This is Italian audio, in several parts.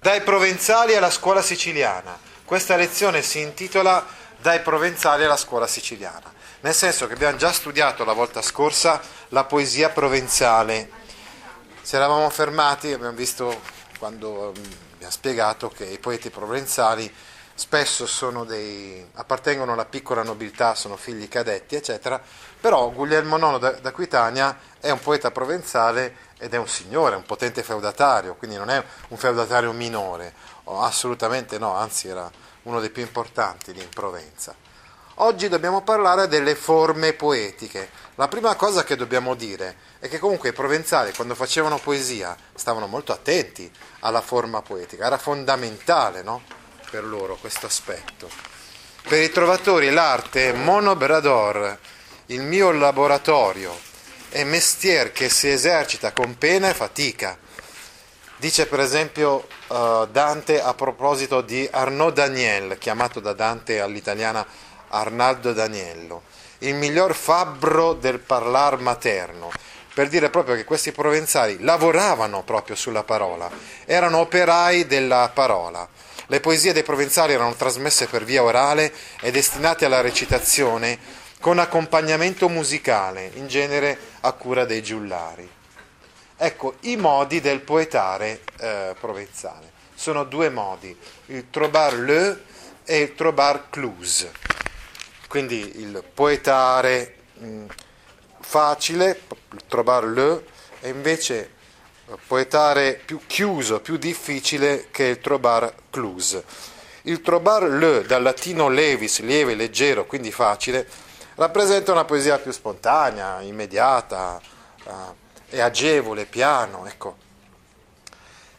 Dai provenzali alla scuola siciliana. Questa lezione si intitola Dai provenzali alla scuola siciliana, nel senso che abbiamo già studiato la volta scorsa la poesia provenzale. Ci eravamo fermati, abbiamo visto quando mm, ha spiegato che i poeti provenzali spesso dei, appartengono alla piccola nobiltà, sono figli cadetti, eccetera, però Guglielmo IX d'Aquitania è un poeta provenzale ed è un signore, un potente feudatario, quindi non è un feudatario minore, assolutamente no, anzi era uno dei più importanti lì in Provenza. Oggi dobbiamo parlare delle forme poetiche. La prima cosa che dobbiamo dire è che comunque i provenzali quando facevano poesia stavano molto attenti alla forma poetica, era fondamentale no? per loro questo aspetto. Per i trovatori l'arte monobrador, il mio laboratorio, è mestier che si esercita con pena e fatica. Dice per esempio uh, Dante a proposito di Arnaud Daniel, chiamato da Dante all'italiana Arnaldo Daniello, il miglior fabbro del parlar materno, per dire proprio che questi provenzali lavoravano proprio sulla parola, erano operai della parola. Le poesie dei provenzali erano trasmesse per via orale e destinate alla recitazione con accompagnamento musicale, in genere a cura dei giullari. Ecco, i modi del poetare eh, provenzale. Sono due modi, il trobar le e il trobar cluse. Quindi il poetare mh, facile, il trobar le, e invece poetare più chiuso, più difficile che il trobar cluse. Il trobar le, dal latino levis, lieve, leggero, quindi facile, rappresenta una poesia più spontanea, immediata uh, e agevole, piano, ecco.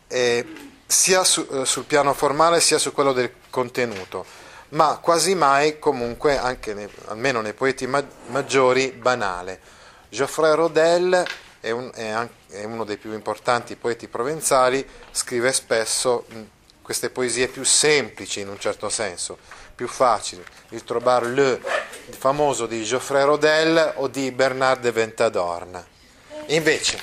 E sia su, uh, sul piano formale sia su quello del contenuto, ma quasi mai comunque, anche nei, almeno nei poeti ma- maggiori, banale. Geoffrey Rodel è, un, è, anche, è, uno dei più importanti poeti provenzali, scrive spesso mh, queste poesie più semplici in un certo senso, più facili. Il Trobar Le, famoso di Geoffrey Rodel o di Bernard de Ventadorn. Invece,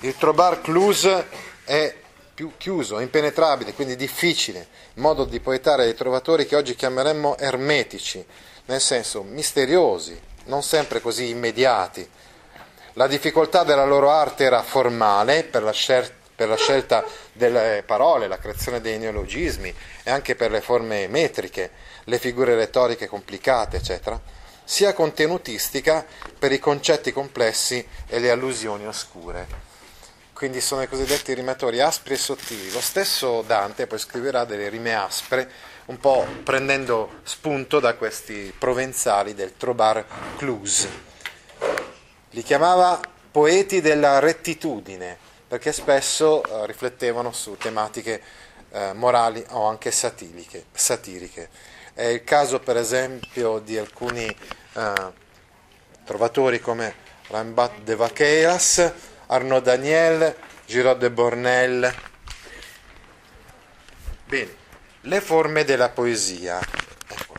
il Trobar Cluse è più chiuso, impenetrabile, quindi difficile, modo di poetare dei trovatori che oggi chiameremmo ermetici, nel senso misteriosi, non sempre così immediati. La difficoltà della loro arte era formale per la, scelta, per la scelta delle parole, la creazione dei neologismi e anche per le forme metriche, le figure retoriche complicate, eccetera, sia contenutistica per i concetti complessi e le allusioni oscure. Quindi sono i cosiddetti rimatori aspri e sottili. Lo stesso Dante poi scriverà delle rime aspre, un po' prendendo spunto da questi provenzali del Trobar Cluse. Li chiamava poeti della rettitudine, perché spesso eh, riflettevano su tematiche eh, morali o anche satiriche. satiriche. È il caso per esempio di alcuni eh, trovatori come Rambat de Vaqueiras, Arnaud Daniel, Giraud de Bornel. Bene, le forme della poesia. Ecco.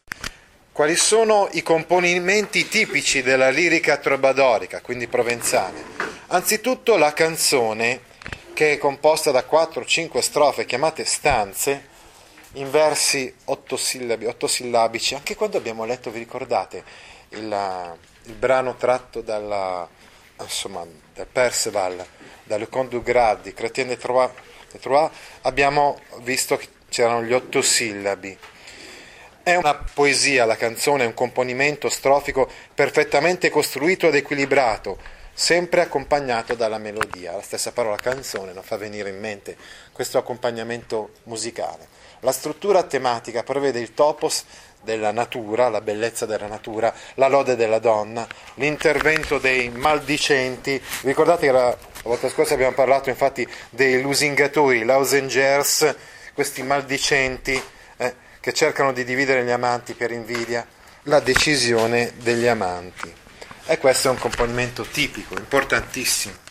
Quali sono i componimenti tipici della lirica trobadorica, quindi provenzale? Anzitutto la canzone, che è composta da 4-5 strofe chiamate stanze, in versi ottosillabi, ottosillabici, anche quando abbiamo letto, vi ricordate, il, il brano tratto dalla, insomma, da Perceval, da Le Conte du Grade, di Chrétien de Troyes, de Troyes, abbiamo visto che c'erano gli ottosillabi. È una poesia la canzone, è un componimento strofico perfettamente costruito ed equilibrato, sempre accompagnato dalla melodia. La stessa parola canzone non fa venire in mente questo accompagnamento musicale. La struttura tematica prevede il topos della natura, la bellezza della natura, la lode della donna, l'intervento dei maldicenti. Ricordate che era volta scorsa abbiamo parlato infatti dei lusingatori, lausengers, questi maldicenti eh, che cercano di dividere gli amanti per invidia, la decisione degli amanti. E questo è un componimento tipico, importantissimo.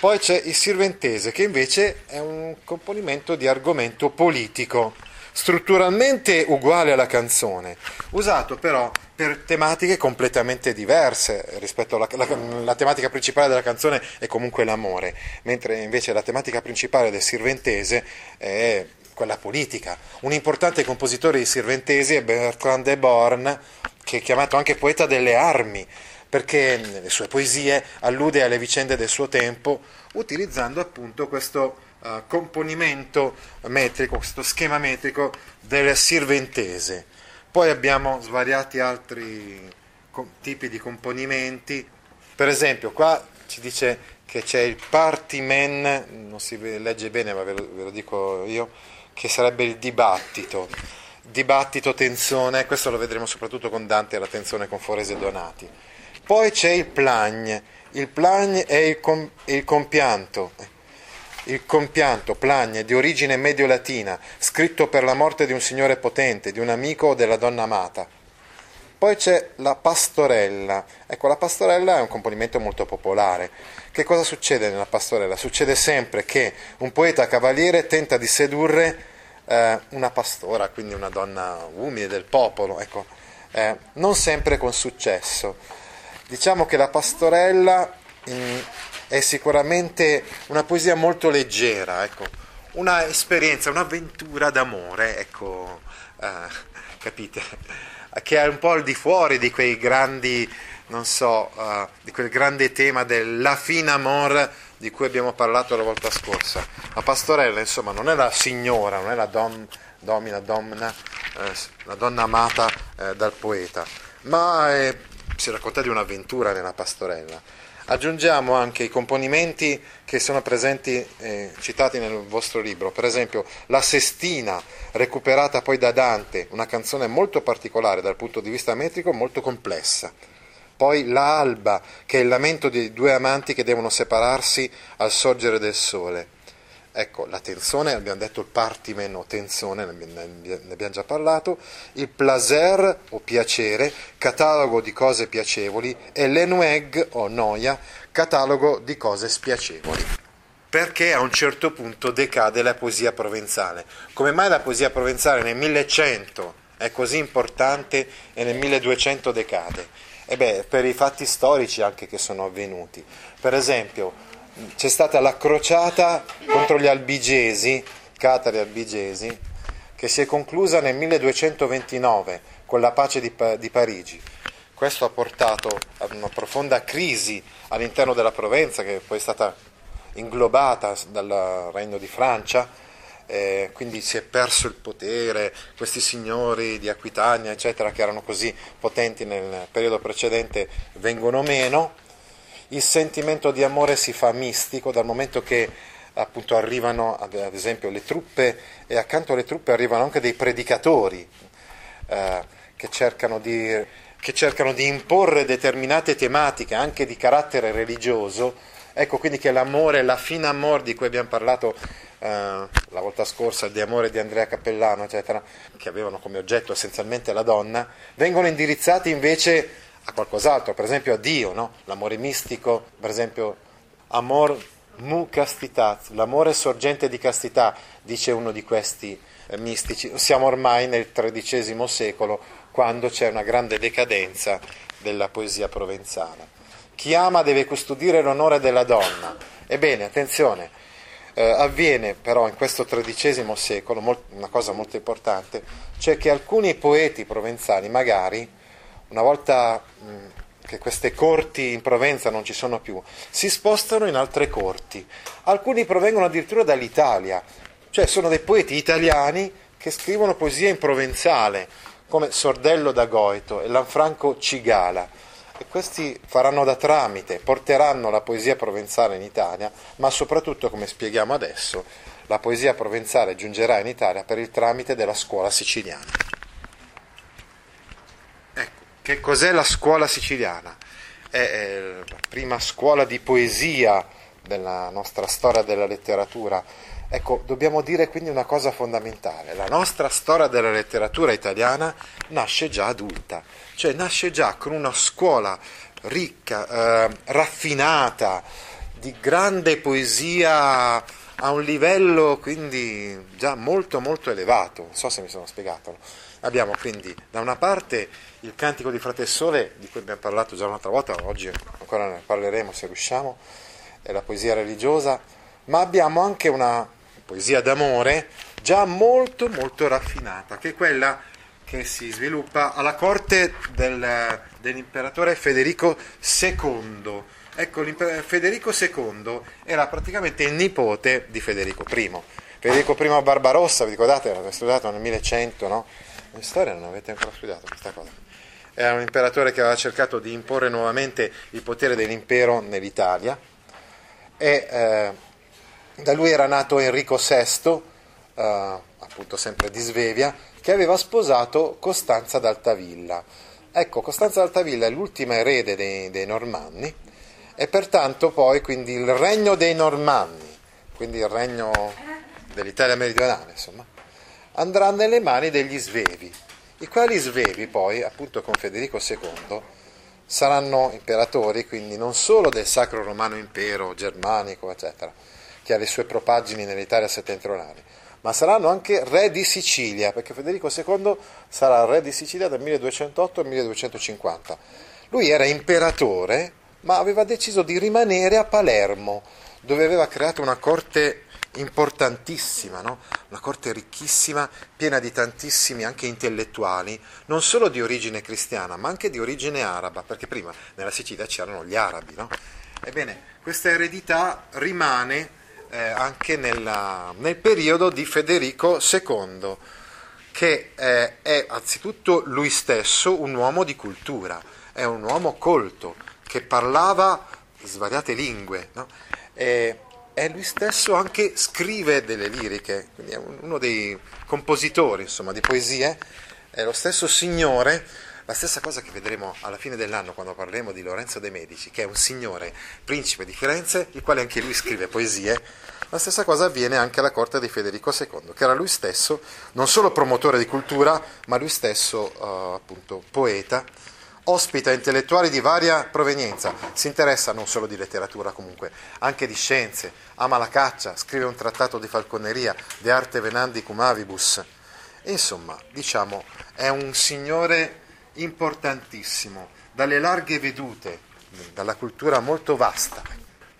Poi c'è il sirventese, che invece è un componimento di argomento politico, strutturalmente uguale alla canzone, usato però per tematiche completamente diverse rispetto alla la, la tematica principale della canzone è comunque l'amore, mentre invece la tematica principale del sirventese è quella politica. Un importante compositore di sirventesi è Bertrand de Born, che è chiamato anche poeta delle armi, perché nelle sue poesie allude alle vicende del suo tempo, utilizzando appunto questo uh, componimento metrico, questo schema metrico del sirventese. Poi abbiamo svariati altri co- tipi di componimenti, per esempio qua ci dice che c'è il party man, non si legge bene ma ve lo, ve lo dico io, che sarebbe il dibattito. Dibattito, tensione, questo lo vedremo soprattutto con Dante e la tensione con Forese Donati. Poi c'è il plagne, il plagne è il, com- il compianto, il compianto, plagne, di origine medio-latina, scritto per la morte di un signore potente, di un amico o della donna amata. Poi c'è la pastorella. Ecco, la pastorella è un componimento molto popolare. Che cosa succede nella pastorella? Succede sempre che un poeta cavaliere tenta di sedurre eh, una pastora, quindi una donna umile del popolo, ecco, eh, non sempre con successo. Diciamo che la pastorella mm, è sicuramente una poesia molto leggera, ecco, una esperienza, un'avventura d'amore, ecco, eh, capite? Che è un po' al di fuori di quei grandi, non so, uh, di quel grande tema della fine amor di cui abbiamo parlato la volta scorsa. La pastorella, insomma, non è la signora, non è la dom, domina, domna, eh, la donna amata eh, dal poeta, ma è si racconta di un'avventura nella pastorella. Aggiungiamo anche i componimenti che sono presenti, eh, citati nel vostro libro, per esempio la sestina, recuperata poi da Dante, una canzone molto particolare dal punto di vista metrico, molto complessa. Poi la alba, che è il lamento di due amanti che devono separarsi al sorgere del sole Ecco, la tensione, abbiamo detto il partimen o tensione, ne abbiamo già parlato, il placer o piacere, catalogo di cose piacevoli, e l'enueg o noia, catalogo di cose spiacevoli. Perché a un certo punto decade la poesia provenzale? Come mai la poesia provenzale nel 1100 è così importante e nel 1200 decade? E beh, per i fatti storici anche che sono avvenuti. Per esempio, c'è stata la crociata contro gli albigesi, catari albigesi, che si è conclusa nel 1229 con la pace di, di Parigi. Questo ha portato a una profonda crisi all'interno della Provenza, che poi è stata inglobata dal Regno di Francia, eh, quindi si è perso il potere, questi signori di Aquitania, eccetera, che erano così potenti nel periodo precedente, vengono meno il sentimento di amore si fa mistico dal momento che appunto arrivano ad esempio le truppe e accanto alle truppe arrivano anche dei predicatori eh, che, cercano di, che cercano di imporre determinate tematiche anche di carattere religioso. Ecco quindi che l'amore, la fine amor di cui abbiamo parlato eh, la volta scorsa, di amore di Andrea Cappellano, eccetera, che avevano come oggetto essenzialmente la donna, vengono indirizzati invece a qualcos'altro, per esempio a Dio, no? l'amore mistico, per esempio amor mu castitat, l'amore sorgente di castità, dice uno di questi eh, mistici. Siamo ormai nel XIII secolo, quando c'è una grande decadenza della poesia provenzale. Chi ama deve custodire l'onore della donna. Ebbene, attenzione, eh, avviene però in questo XIII secolo molt- una cosa molto importante, cioè che alcuni poeti provenzali magari una volta che queste corti in Provenza non ci sono più, si spostano in altre corti. Alcuni provengono addirittura dall'Italia, cioè sono dei poeti italiani che scrivono poesia in provenzale, come Sordello da Goito e Lanfranco Cigala. E questi faranno da tramite, porteranno la poesia provenzale in Italia, ma soprattutto, come spieghiamo adesso, la poesia provenzale giungerà in Italia per il tramite della scuola siciliana. Che cos'è la scuola siciliana? È la prima scuola di poesia della nostra storia della letteratura. Ecco, dobbiamo dire quindi una cosa fondamentale, la nostra storia della letteratura italiana nasce già adulta, cioè nasce già con una scuola ricca, eh, raffinata, di grande poesia a un livello quindi già molto molto elevato, non so se mi sono spiegato. Abbiamo quindi da una parte il cantico di Frate Sole, di cui abbiamo parlato già un'altra volta, oggi ancora ne parleremo se riusciamo, è la poesia religiosa, ma abbiamo anche una poesia d'amore già molto molto raffinata, che è quella che si sviluppa alla corte del, dell'imperatore Federico II. Ecco, Federico II era praticamente il nipote di Federico I. Federico I Barbarossa, vi ricordate, l'avete studiato nel 1100, no? In storia non avete ancora studiato questa cosa. Era un imperatore che aveva cercato di imporre nuovamente il potere dell'impero nell'Italia e eh, da lui era nato Enrico VI, eh, appunto sempre di Svevia, che aveva sposato Costanza d'Altavilla. Ecco, Costanza d'Altavilla è l'ultima erede dei, dei Normanni e pertanto poi quindi il regno dei Normanni, quindi il regno dell'Italia meridionale, insomma, andrà nelle mani degli Svevi, i quali Svevi poi, appunto con Federico II, saranno imperatori, quindi non solo del Sacro Romano Impero germanico, eccetera, che ha le sue propagini nell'Italia settentrionale, ma saranno anche re di Sicilia, perché Federico II sarà re di Sicilia dal 1208 al 1250. Lui era imperatore, ma aveva deciso di rimanere a Palermo, dove aveva creato una corte importantissima, no? una corte ricchissima, piena di tantissimi anche intellettuali, non solo di origine cristiana, ma anche di origine araba, perché prima nella Sicilia c'erano gli arabi. No? Ebbene, questa eredità rimane eh, anche nella, nel periodo di Federico II, che eh, è anzitutto lui stesso un uomo di cultura, è un uomo colto, che parlava svariate lingue. No? E, e lui stesso anche scrive delle liriche, quindi è uno dei compositori insomma, di poesie, è lo stesso signore, la stessa cosa che vedremo alla fine dell'anno quando parleremo di Lorenzo de' Medici, che è un signore principe di Firenze, il quale anche lui scrive poesie, la stessa cosa avviene anche alla corte di Federico II, che era lui stesso non solo promotore di cultura, ma lui stesso uh, appunto poeta ospita intellettuali di varia provenienza, si interessa non solo di letteratura comunque, anche di scienze, ama la caccia, scrive un trattato di falconeria, De arte venandi cum avibus. Insomma, diciamo, è un signore importantissimo, dalle larghe vedute, dalla cultura molto vasta.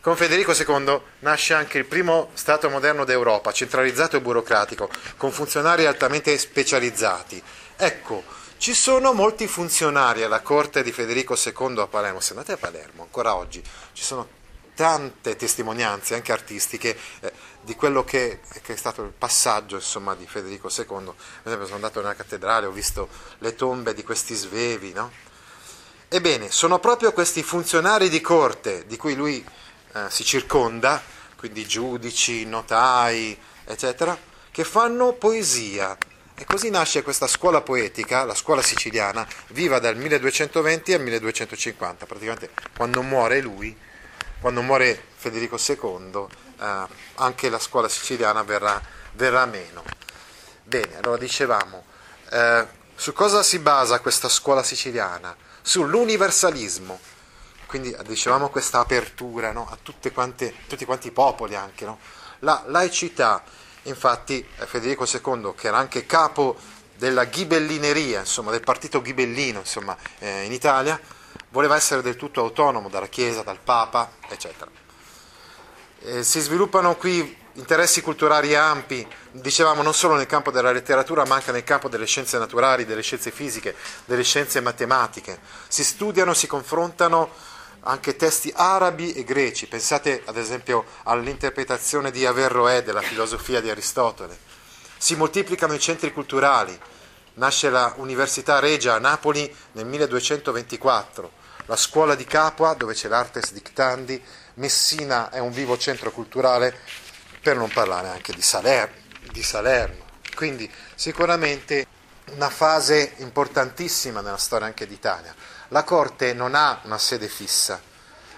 Con Federico II nasce anche il primo Stato moderno d'Europa, centralizzato e burocratico, con funzionari altamente specializzati. Ecco, ci sono molti funzionari alla corte di Federico II a Palermo, se andate a Palermo ancora oggi ci sono tante testimonianze anche artistiche eh, di quello che, che, è stato il passaggio insomma, di Federico II. Per esempio sono andato nella cattedrale, ho visto le tombe di questi svevi. No? Ebbene, sono proprio questi funzionari di corte di cui lui eh, si circonda, quindi giudici, notai, eccetera, che fanno poesia, e così nasce questa scuola poetica, la scuola siciliana, viva dal 1220 al 1250, praticamente quando muore lui, quando muore Federico II, eh, anche la scuola siciliana verrà, verrà meno. Bene, allora dicevamo, eh, su cosa si basa questa scuola siciliana? Sull'universalismo, quindi dicevamo questa apertura no? a quante, tutti quanti i popoli anche, no? la laicità, Infatti Federico II, che era anche capo della ghibellineria, insomma, del partito ghibellino insomma, eh, in Italia, voleva essere del tutto autonomo dalla Chiesa, dal Papa, eccetera. Eh, si sviluppano qui interessi culturali ampi, dicevamo non solo nel campo della letteratura, ma anche nel campo delle scienze naturali, delle scienze fisiche, delle scienze matematiche. Si studiano, si confrontano anche testi arabi e greci, pensate ad esempio all'interpretazione di Averroè della filosofia di Aristotele. Si moltiplicano i centri culturali, nasce la Università Regia a Napoli nel 1224, la scuola di Capua dove c'è l'Artes Dictandi, Messina è un vivo centro culturale, per non parlare anche di Salerno. Di Salerno. Quindi sicuramente una fase importantissima nella storia anche d'Italia. La Corte non ha una sede fissa,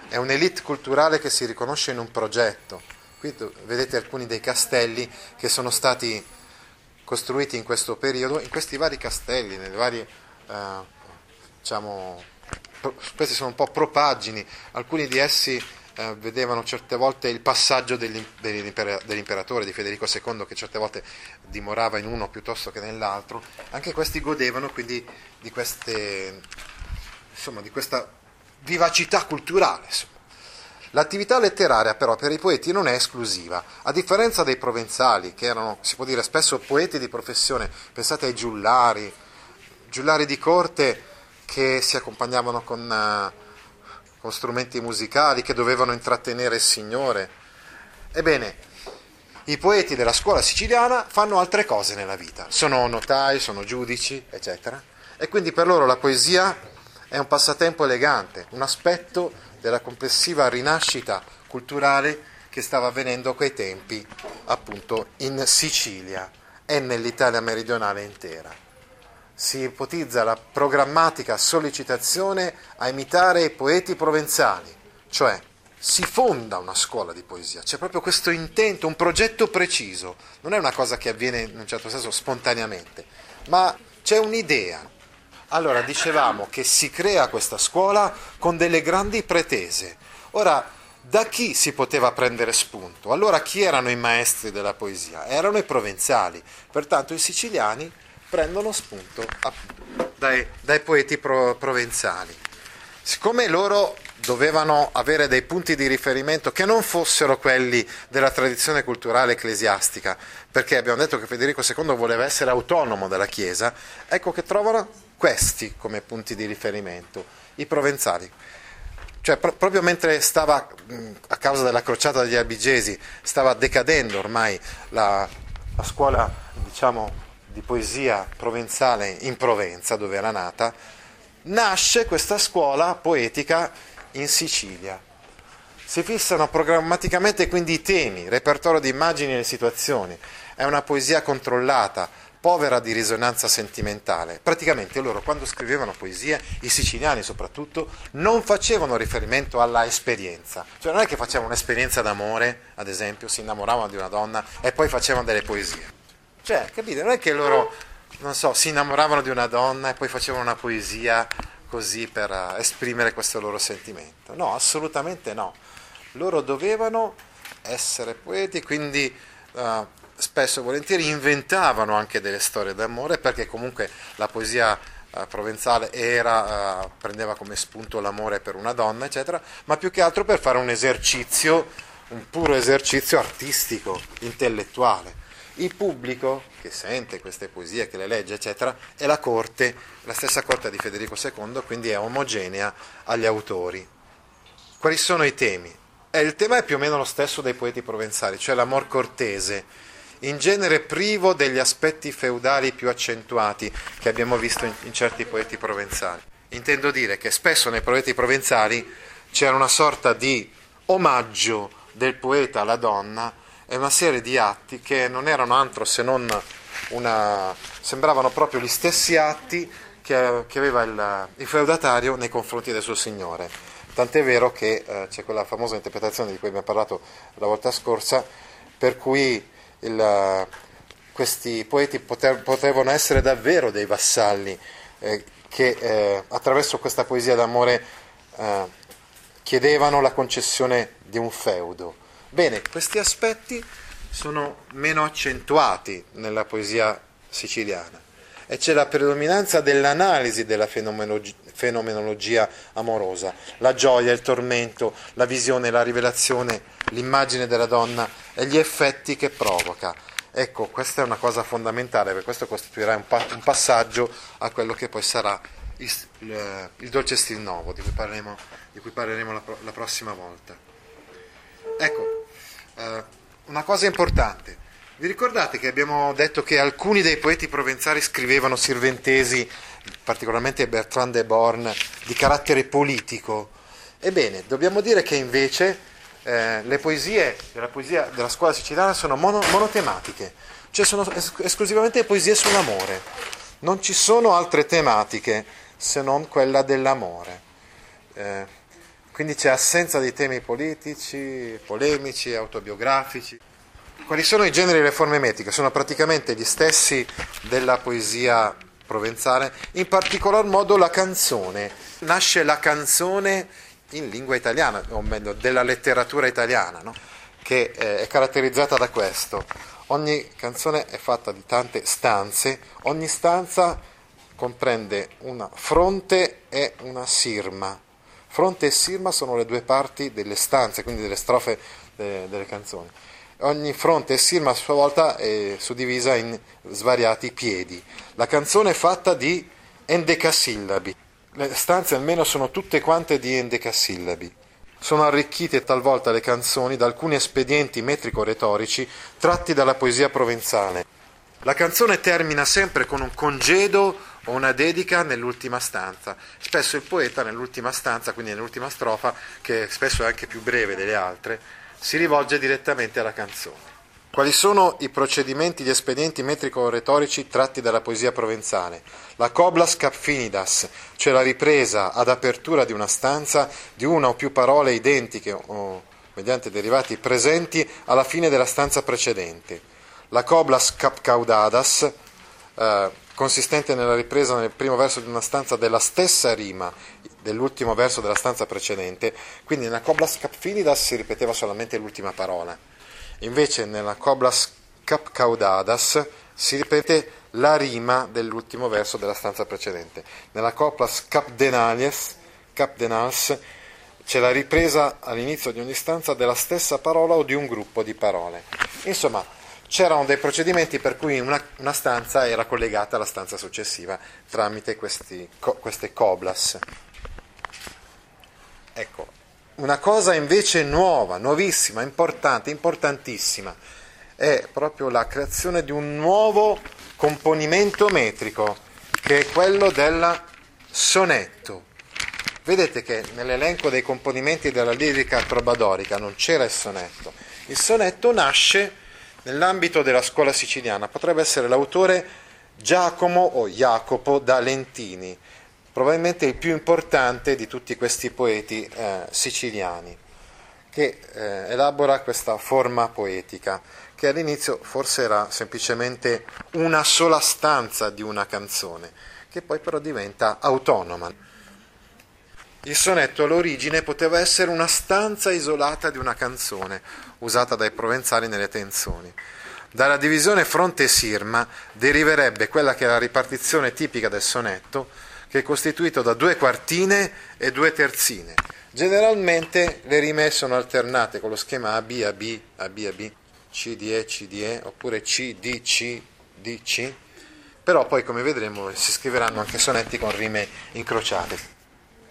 è un'elite culturale che si riconosce in un progetto. Qui vedete alcuni dei castelli che sono stati costruiti in questo periodo, in questi vari castelli, nelle varie, eh, diciamo, questi sono un po' propagini, alcuni di essi eh, vedevano certe volte il passaggio dell'imperatore di Federico II che certe volte dimorava in uno piuttosto che nell'altro, anche questi godevano quindi di, queste, insomma, di questa vivacità culturale. Insomma. L'attività letteraria però per i poeti non è esclusiva, a differenza dei provenzali, che erano, si può dire, spesso poeti di professione, pensate ai giullari, giullari di corte che si accompagnavano con, uh, con strumenti musicali, che dovevano intrattenere il Signore. Ebbene, i poeti della scuola siciliana fanno altre cose nella vita, sono notai, sono giudici, eccetera, e quindi per loro la poesia è un passatempo elegante, un aspetto della complessiva rinascita culturale che stava avvenendo a quei tempi appunto in Sicilia e nell'Italia meridionale intera. Si ipotizza la programmatica sollecitazione a imitare i poeti provenzali, cioè si fonda una scuola di poesia, c'è proprio questo intento, un progetto preciso, non è una cosa che avviene in un certo senso spontaneamente, ma c'è un'idea, allora, dicevamo che si crea questa scuola con delle grandi pretese. Ora, da chi si poteva prendere spunto? Allora, chi erano i maestri della poesia? Erano i provenzali. Pertanto i siciliani prendono spunto dai, dai poeti pro, provenzali. Siccome loro dovevano avere dei punti di riferimento che non fossero quelli della tradizione culturale ecclesiastica, perché abbiamo detto che Federico II voleva essere autonomo dalla Chiesa, ecco che trovano questi come punti di riferimento, i provenzali. Cioè, pro- proprio mentre stava, a causa della crociata degli albigesi, stava decadendo ormai la, la scuola diciamo, di poesia provenzale in Provenza, dove era nata, nasce questa scuola poetica in Sicilia. Si fissano programmaticamente quindi i temi, repertorio di immagini e situazioni. È una poesia controllata, povera di risonanza sentimentale. Praticamente loro quando scrivevano poesie, i siciliani soprattutto, non facevano riferimento alla esperienza. Cioè non è che facevano un'esperienza d'amore, ad esempio, si innamoravano di una donna e poi facevano delle poesie. Cioè, capite? Non è che loro, non so, si innamoravano di una donna e poi facevano una poesia così per uh, esprimere questo loro sentimento. No, assolutamente no. Loro dovevano essere poeti, quindi uh, spesso e volentieri inventavano anche delle storie d'amore perché comunque la poesia uh, provenzale era, uh, prendeva come spunto l'amore per una donna, eccetera, ma più che altro per fare un esercizio, un puro esercizio artistico, intellettuale. Il pubblico che sente queste poesie, che le legge, eccetera, è la corte, la stessa corte di Federico II, quindi è omogenea agli autori. Quali sono i temi? Eh, il tema è più o meno lo stesso dei poeti provenzali, cioè l'amor cortese, in genere privo degli aspetti feudali più accentuati che abbiamo visto in, in certi poeti provenzali. Intendo dire che spesso nei poeti provenzali c'era una sorta di omaggio del poeta alla donna e una serie di atti che non erano altro se non una... sembravano proprio gli stessi atti che, che aveva il, il, feudatario nei confronti del suo signore. Tant'è vero che eh, c'è quella famosa interpretazione di cui abbiamo parlato la volta scorsa, per cui il, questi poeti potevano essere davvero dei vassalli eh, che eh, attraverso questa poesia d'amore eh, chiedevano la concessione di un feudo. Bene, questi aspetti sono meno accentuati nella poesia siciliana e c'è la predominanza dell'analisi della fenomenologia, fenomenologia amorosa, la gioia, il tormento, la visione, la rivelazione, l'immagine della donna e gli effetti che provoca. Ecco, questa è una cosa fondamentale, perché questo costituirà un, pa- un passaggio a quello che poi sarà il, il, il dolce stil nuovo, di cui parleremo, di cui parleremo la, la, prossima volta. Ecco, eh, una cosa importante. Vi ricordate che abbiamo detto che alcuni dei poeti provenzali scrivevano sirventesi, particolarmente Bertrand de Born, di carattere politico? Ebbene, dobbiamo dire che invece eh, le poesie della, poesia della scuola siciliana sono mono, monotematiche, cioè sono es- esclusivamente poesie sull'amore, non ci sono altre tematiche se non quella dell'amore. Eh, Quindi c'è assenza di temi politici, polemici, autobiografici. Quali sono i generi e le forme metriche? Sono praticamente gli stessi della poesia provenzale, in particolar modo la canzone. Nasce la canzone in lingua italiana, o meglio, della letteratura italiana, no? che eh, è caratterizzata da questo. Ogni canzone è fatta di tante stanze, ogni stanza comprende una fronte e una sirma. Fronte e sirma sono le due parti delle stanze, quindi delle strofe de- delle canzoni. Ogni fronte e sirma a sua volta è suddivisa in svariati piedi. La canzone è fatta di endecasillabi. Le stanze almeno sono tutte quante di endecasillabi. Sono arricchite talvolta le canzoni da alcuni espedienti metrico-retorici tratti dalla poesia provenzale. La canzone termina sempre con un congedo o una dedica nell'ultima stanza. Spesso il poeta nell'ultima stanza, quindi nell'ultima strofa, che spesso è anche più breve delle altre, si rivolge direttamente alla canzone. Quali sono i procedimenti, gli espedienti metrico-retorici tratti dalla poesia provenzale? La coblas capfinidas, cioè la ripresa ad apertura di una stanza di una o più parole identiche o mediante derivati presenti alla fine della stanza precedente. La coblas capcaudadas, eh, consistente nella ripresa nel primo verso di una stanza della stessa rima dell'ultimo verso della stanza precedente, quindi nella coblas capfinidas si ripeteva solamente l'ultima parola Invece nella Coblas Capcaudadas si ripete la rima dell'ultimo verso della stanza precedente. Nella Coblas Capdenalies, Capdenals c'è la ripresa all'inizio di ogni stanza della stessa parola o di un gruppo di parole. Insomma, c'erano dei procedimenti per cui una, una stanza era collegata alla stanza successiva tramite questi, co, queste coblas. Ecco, una cosa invece nuova, nuovissima, importante, importantissima, è proprio la creazione di un nuovo componimento metrico, che è quello del sonetto. Vedete che nell'elenco dei componimenti della lirica trobadorica non c'era il sonetto. Il sonetto nasce nell'ambito della scuola siciliana, potrebbe essere l'autore Giacomo o Jacopo da Lentini, probabilmente il più importante di tutti questi poeti eh, siciliani, che eh, elabora questa forma poetica, che all'inizio forse era semplicemente una sola stanza di una canzone, che poi però diventa autonoma. Il sonetto all'origine poteva essere una stanza isolata di una canzone, usata dai provenzali nelle tenzoni. Dalla divisione fronte-sirma deriverebbe quella che è la ripartizione tipica del sonetto, che è costituito da due quartine e due terzine. Generalmente le rime sono alternate con lo schema AB, AB, AB, AB, CDE, CDE, oppure CDC, DC, però poi come vedremo si scriveranno anche sonetti con rime incrociate.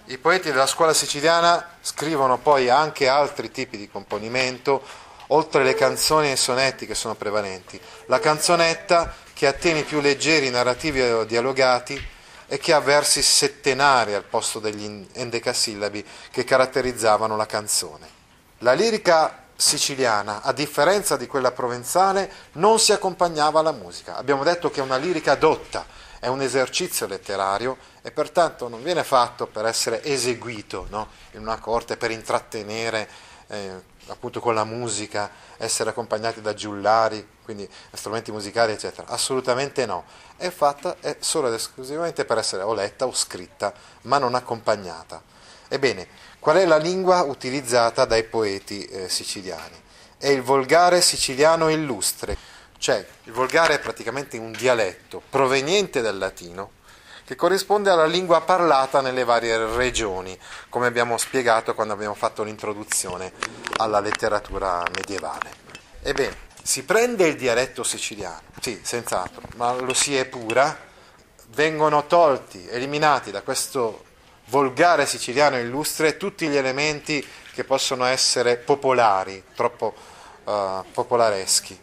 I poeti della scuola siciliana scrivono poi anche altri tipi di componimento, oltre le canzoni e i sonetti che sono prevalenti. La canzonetta, che ha temi più leggeri, narrativi o dialogati, e che ha versi settenari al posto degli endecasillabi che caratterizzavano la canzone. La lirica siciliana, a differenza di quella provenzale, non si accompagnava alla musica. Abbiamo detto che è una lirica dotta, è un esercizio letterario e pertanto non viene fatto per essere eseguito no? in una corte, per intrattenere eh, appunto con la musica, essere accompagnati da giullari, quindi strumenti musicali, eccetera. Assolutamente no. È fatta è solo ed esclusivamente per essere o letta o scritta, ma non accompagnata. Ebbene, qual è la lingua utilizzata dai poeti eh, siciliani? È il volgare siciliano illustre, cioè il volgare è praticamente un dialetto proveniente dal latino che corrisponde alla lingua parlata nelle varie regioni, come abbiamo spiegato quando abbiamo fatto l'introduzione alla letteratura medievale. Ebbene, si prende il dialetto siciliano, sì, senz'altro, ma lo si epura, vengono tolti, eliminati da questo volgare siciliano illustre tutti gli elementi che possono essere popolari, troppo uh, popolareschi,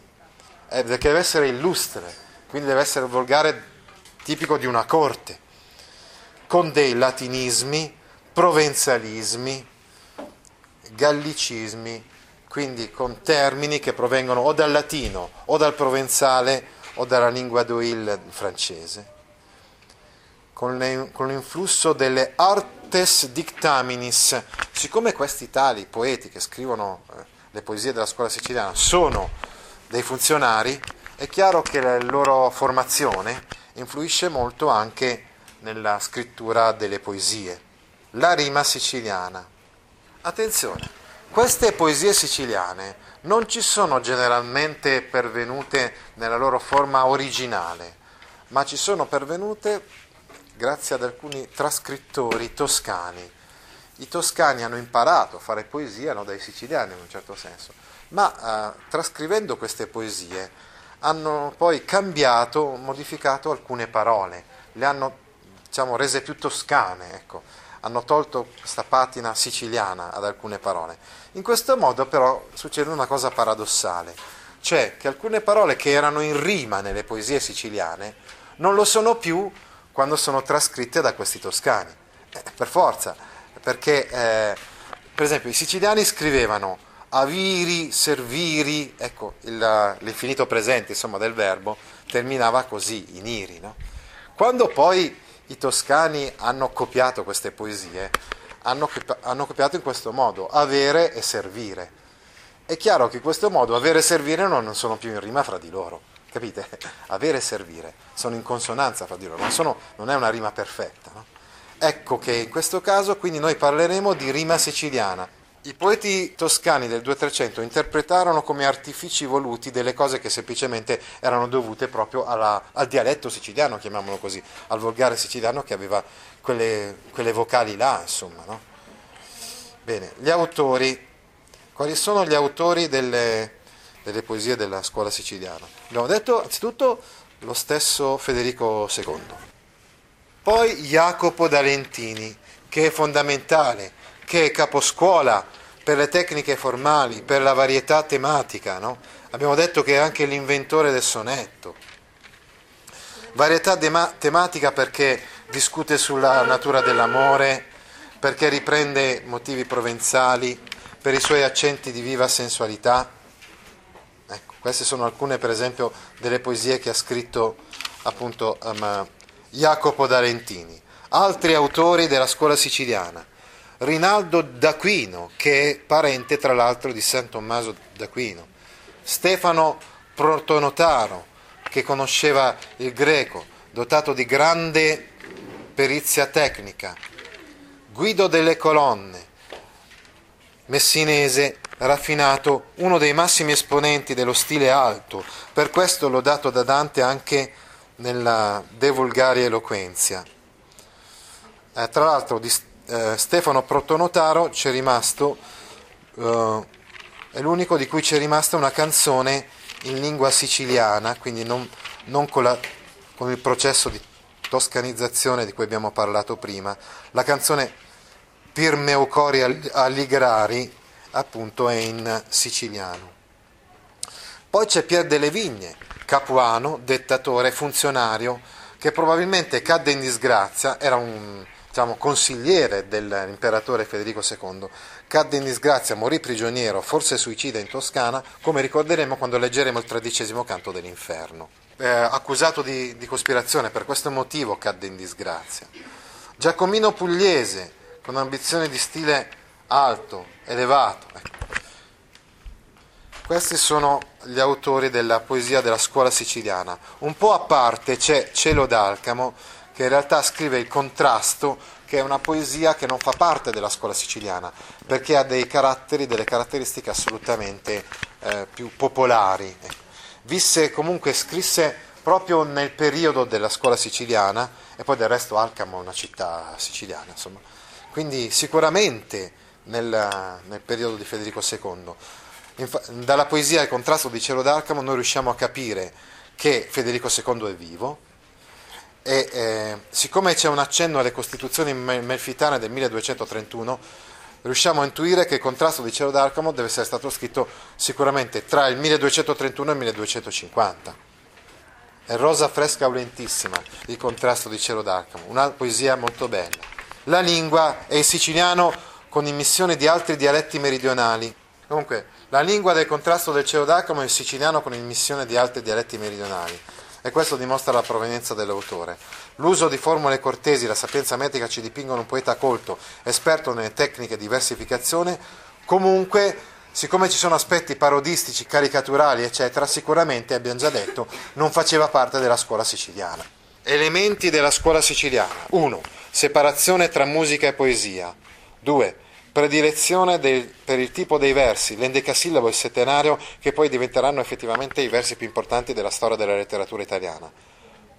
eh, deve essere illustre, quindi deve essere volgare tipico di una corte, con dei latinismi, provenzalismi, gallicismi, quindi con termini che provengono o dal latino o dal provenzale o dalla lingua d'Oil francese, con, le, con l'influsso delle artes dictaminis. Siccome questi tali poeti che scrivono eh, le poesie della scuola siciliana sono dei funzionari, è chiaro che la loro formazione influisce molto anche nella scrittura delle poesie. La rima siciliana. Attenzione, queste poesie siciliane non ci sono generalmente pervenute nella loro forma originale, ma ci sono pervenute grazie ad alcuni trascrittori toscani. I toscani hanno imparato a fare poesia no, dai siciliani in un certo senso, ma eh, trascrivendo queste poesie hanno poi cambiato, modificato alcune parole, le hanno diciamo, rese più toscane, ecco. hanno tolto questa patina siciliana ad alcune parole. In questo modo però succede una cosa paradossale, cioè che alcune parole che erano in rima nelle poesie siciliane non lo sono più quando sono trascritte da questi toscani, eh, per forza, perché eh, per esempio i siciliani scrivevano aviri, serviri, ecco il, l'infinito presente insomma, del verbo terminava così, in iri. No? Quando poi i toscani hanno copiato queste poesie, hanno, hanno copiato in questo modo, avere e servire. È chiaro che in questo modo avere e servire non sono più in rima fra di loro, capite? Avere e servire sono in consonanza fra di loro, non, sono, non è una rima perfetta. No? Ecco che in questo caso quindi noi parleremo di rima siciliana, i poeti toscani del 2300 interpretarono come artifici voluti delle cose che semplicemente erano dovute proprio alla, al dialetto siciliano, chiamiamolo così, al volgare siciliano che aveva quelle, quelle vocali là, insomma. No? Bene, gli autori. Quali sono gli autori delle, delle poesie della scuola siciliana? Abbiamo detto anzitutto lo stesso Federico II. Poi Jacopo D'Alentini, che è fondamentale che è caposcuola per le tecniche formali, per la varietà tematica. No? Abbiamo detto che è anche l'inventore del sonetto. Varietà dema- tematica perché discute sulla natura dell'amore, perché riprende motivi provenzali, per i suoi accenti di viva sensualità. Ecco, queste sono alcune, per esempio, delle poesie che ha scritto appunto um, Jacopo D'Arentini. Altri autori della scuola siciliana. Rinaldo d'Aquino, che è parente tra l'altro di San Tommaso d'Aquino, Stefano Protonotaro, che conosceva il greco, dotato di grande perizia tecnica, Guido delle Colonne, messinese, raffinato, uno dei massimi esponenti dello stile alto, per questo lodato da Dante anche nella De Vulgaria Eloquenzia. Eh, tra l'altro di eh, Stefano Protonotaro c'è rimasto, eh, è l'unico di cui c'è rimasta una canzone in lingua siciliana, quindi non, non con, la, con il processo di toscanizzazione di cui abbiamo parlato prima. La canzone Pir meu cori alligrari appunto è in siciliano. Poi c'è Pier delle Vigne, capuano, dettatore, funzionario, che probabilmente cadde in disgrazia, era un diciamo, consigliere dell'imperatore Federico II, cadde in disgrazia, morì prigioniero, forse suicida in Toscana, come ricorderemo quando leggeremo il tredicesimo canto dell'inferno. Eh, accusato di, di cospirazione, per questo motivo cadde in disgrazia. Giacomino Pugliese, con ambizioni di stile alto, elevato. Ecco. Questi sono gli autori della poesia della scuola siciliana. Un po' a parte c'è Cielo d'Alcamo, che in realtà scrive il contrasto, che è una poesia che non fa parte della scuola siciliana, perché ha dei caratteri, delle caratteristiche assolutamente eh, più popolari. Visse comunque, scrisse proprio nel periodo della scuola siciliana, e poi del resto Alcamo è una città siciliana, insomma. Quindi sicuramente nel, nel periodo di Federico II. Infa- dalla poesia Il contrasto di Cielo d'Alcamo noi riusciamo a capire che Federico II è vivo, e eh, siccome c'è un accenno alle costituzioni melfitane del 1231, riusciamo a intuire che il contrasto di Cielo d'Arcamo deve essere stato scritto sicuramente tra il 1231 e il 1250. È rosa fresca aulentissima il contrasto di Cielo d'Arcamo, una poesia molto bella. La lingua è il siciliano con immissione di altri dialetti meridionali. Comunque, la lingua del contrasto del Cielo d'Arcamo è il siciliano con immissione di altri dialetti meridionali e questo dimostra la provenienza dell'autore. L'uso di formule cortesi e la sapienza metrica ci dipingono un poeta colto, esperto nelle tecniche di versificazione, comunque siccome ci sono aspetti parodistici, caricaturali, eccetera, sicuramente, abbiamo già detto, non faceva parte della scuola siciliana. Elementi della scuola siciliana. 1. Separazione tra musica e poesia. 2 predilezione del, per il tipo dei versi, l'endecasillabo e il settenario, che poi diventeranno effettivamente i versi più importanti della storia della letteratura italiana.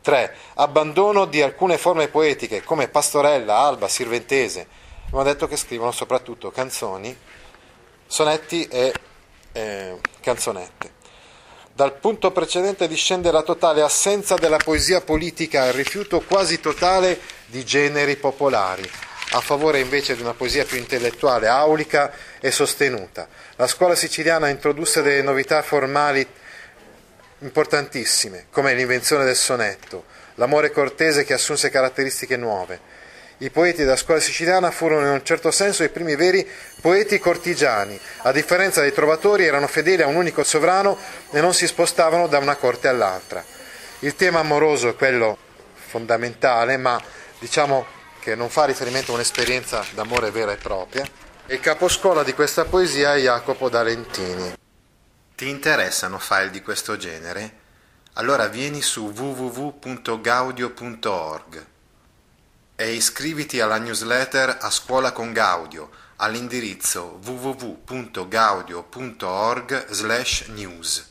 3. Abbandono di alcune forme poetiche come pastorella, alba, sirventese. Abbiamo detto che scrivono soprattutto canzoni, sonetti e eh, canzonette. Dal punto precedente discende la totale assenza della poesia politica, il rifiuto quasi totale di generi popolari a favore invece di una poesia più intellettuale, aulica e sostenuta. La scuola siciliana introdusse delle novità formali importantissime, come l'invenzione del sonetto, l'amore cortese che assunse caratteristiche nuove. I poeti della scuola siciliana furono in un certo senso i primi veri poeti cortigiani, a differenza dei trovatori erano fedeli a un unico sovrano e non si spostavano da una corte all'altra. Il tema amoroso è quello fondamentale, ma diciamo che non fa riferimento a un'esperienza d'amore vera e propria. Il caposcuola di questa poesia è Jacopo da Lentini. Ti interessano file di questo genere? Allora vieni su www.gaudio.org e iscriviti alla newsletter A Scuola con Gaudio all'indirizzo www.gaudio.org/news.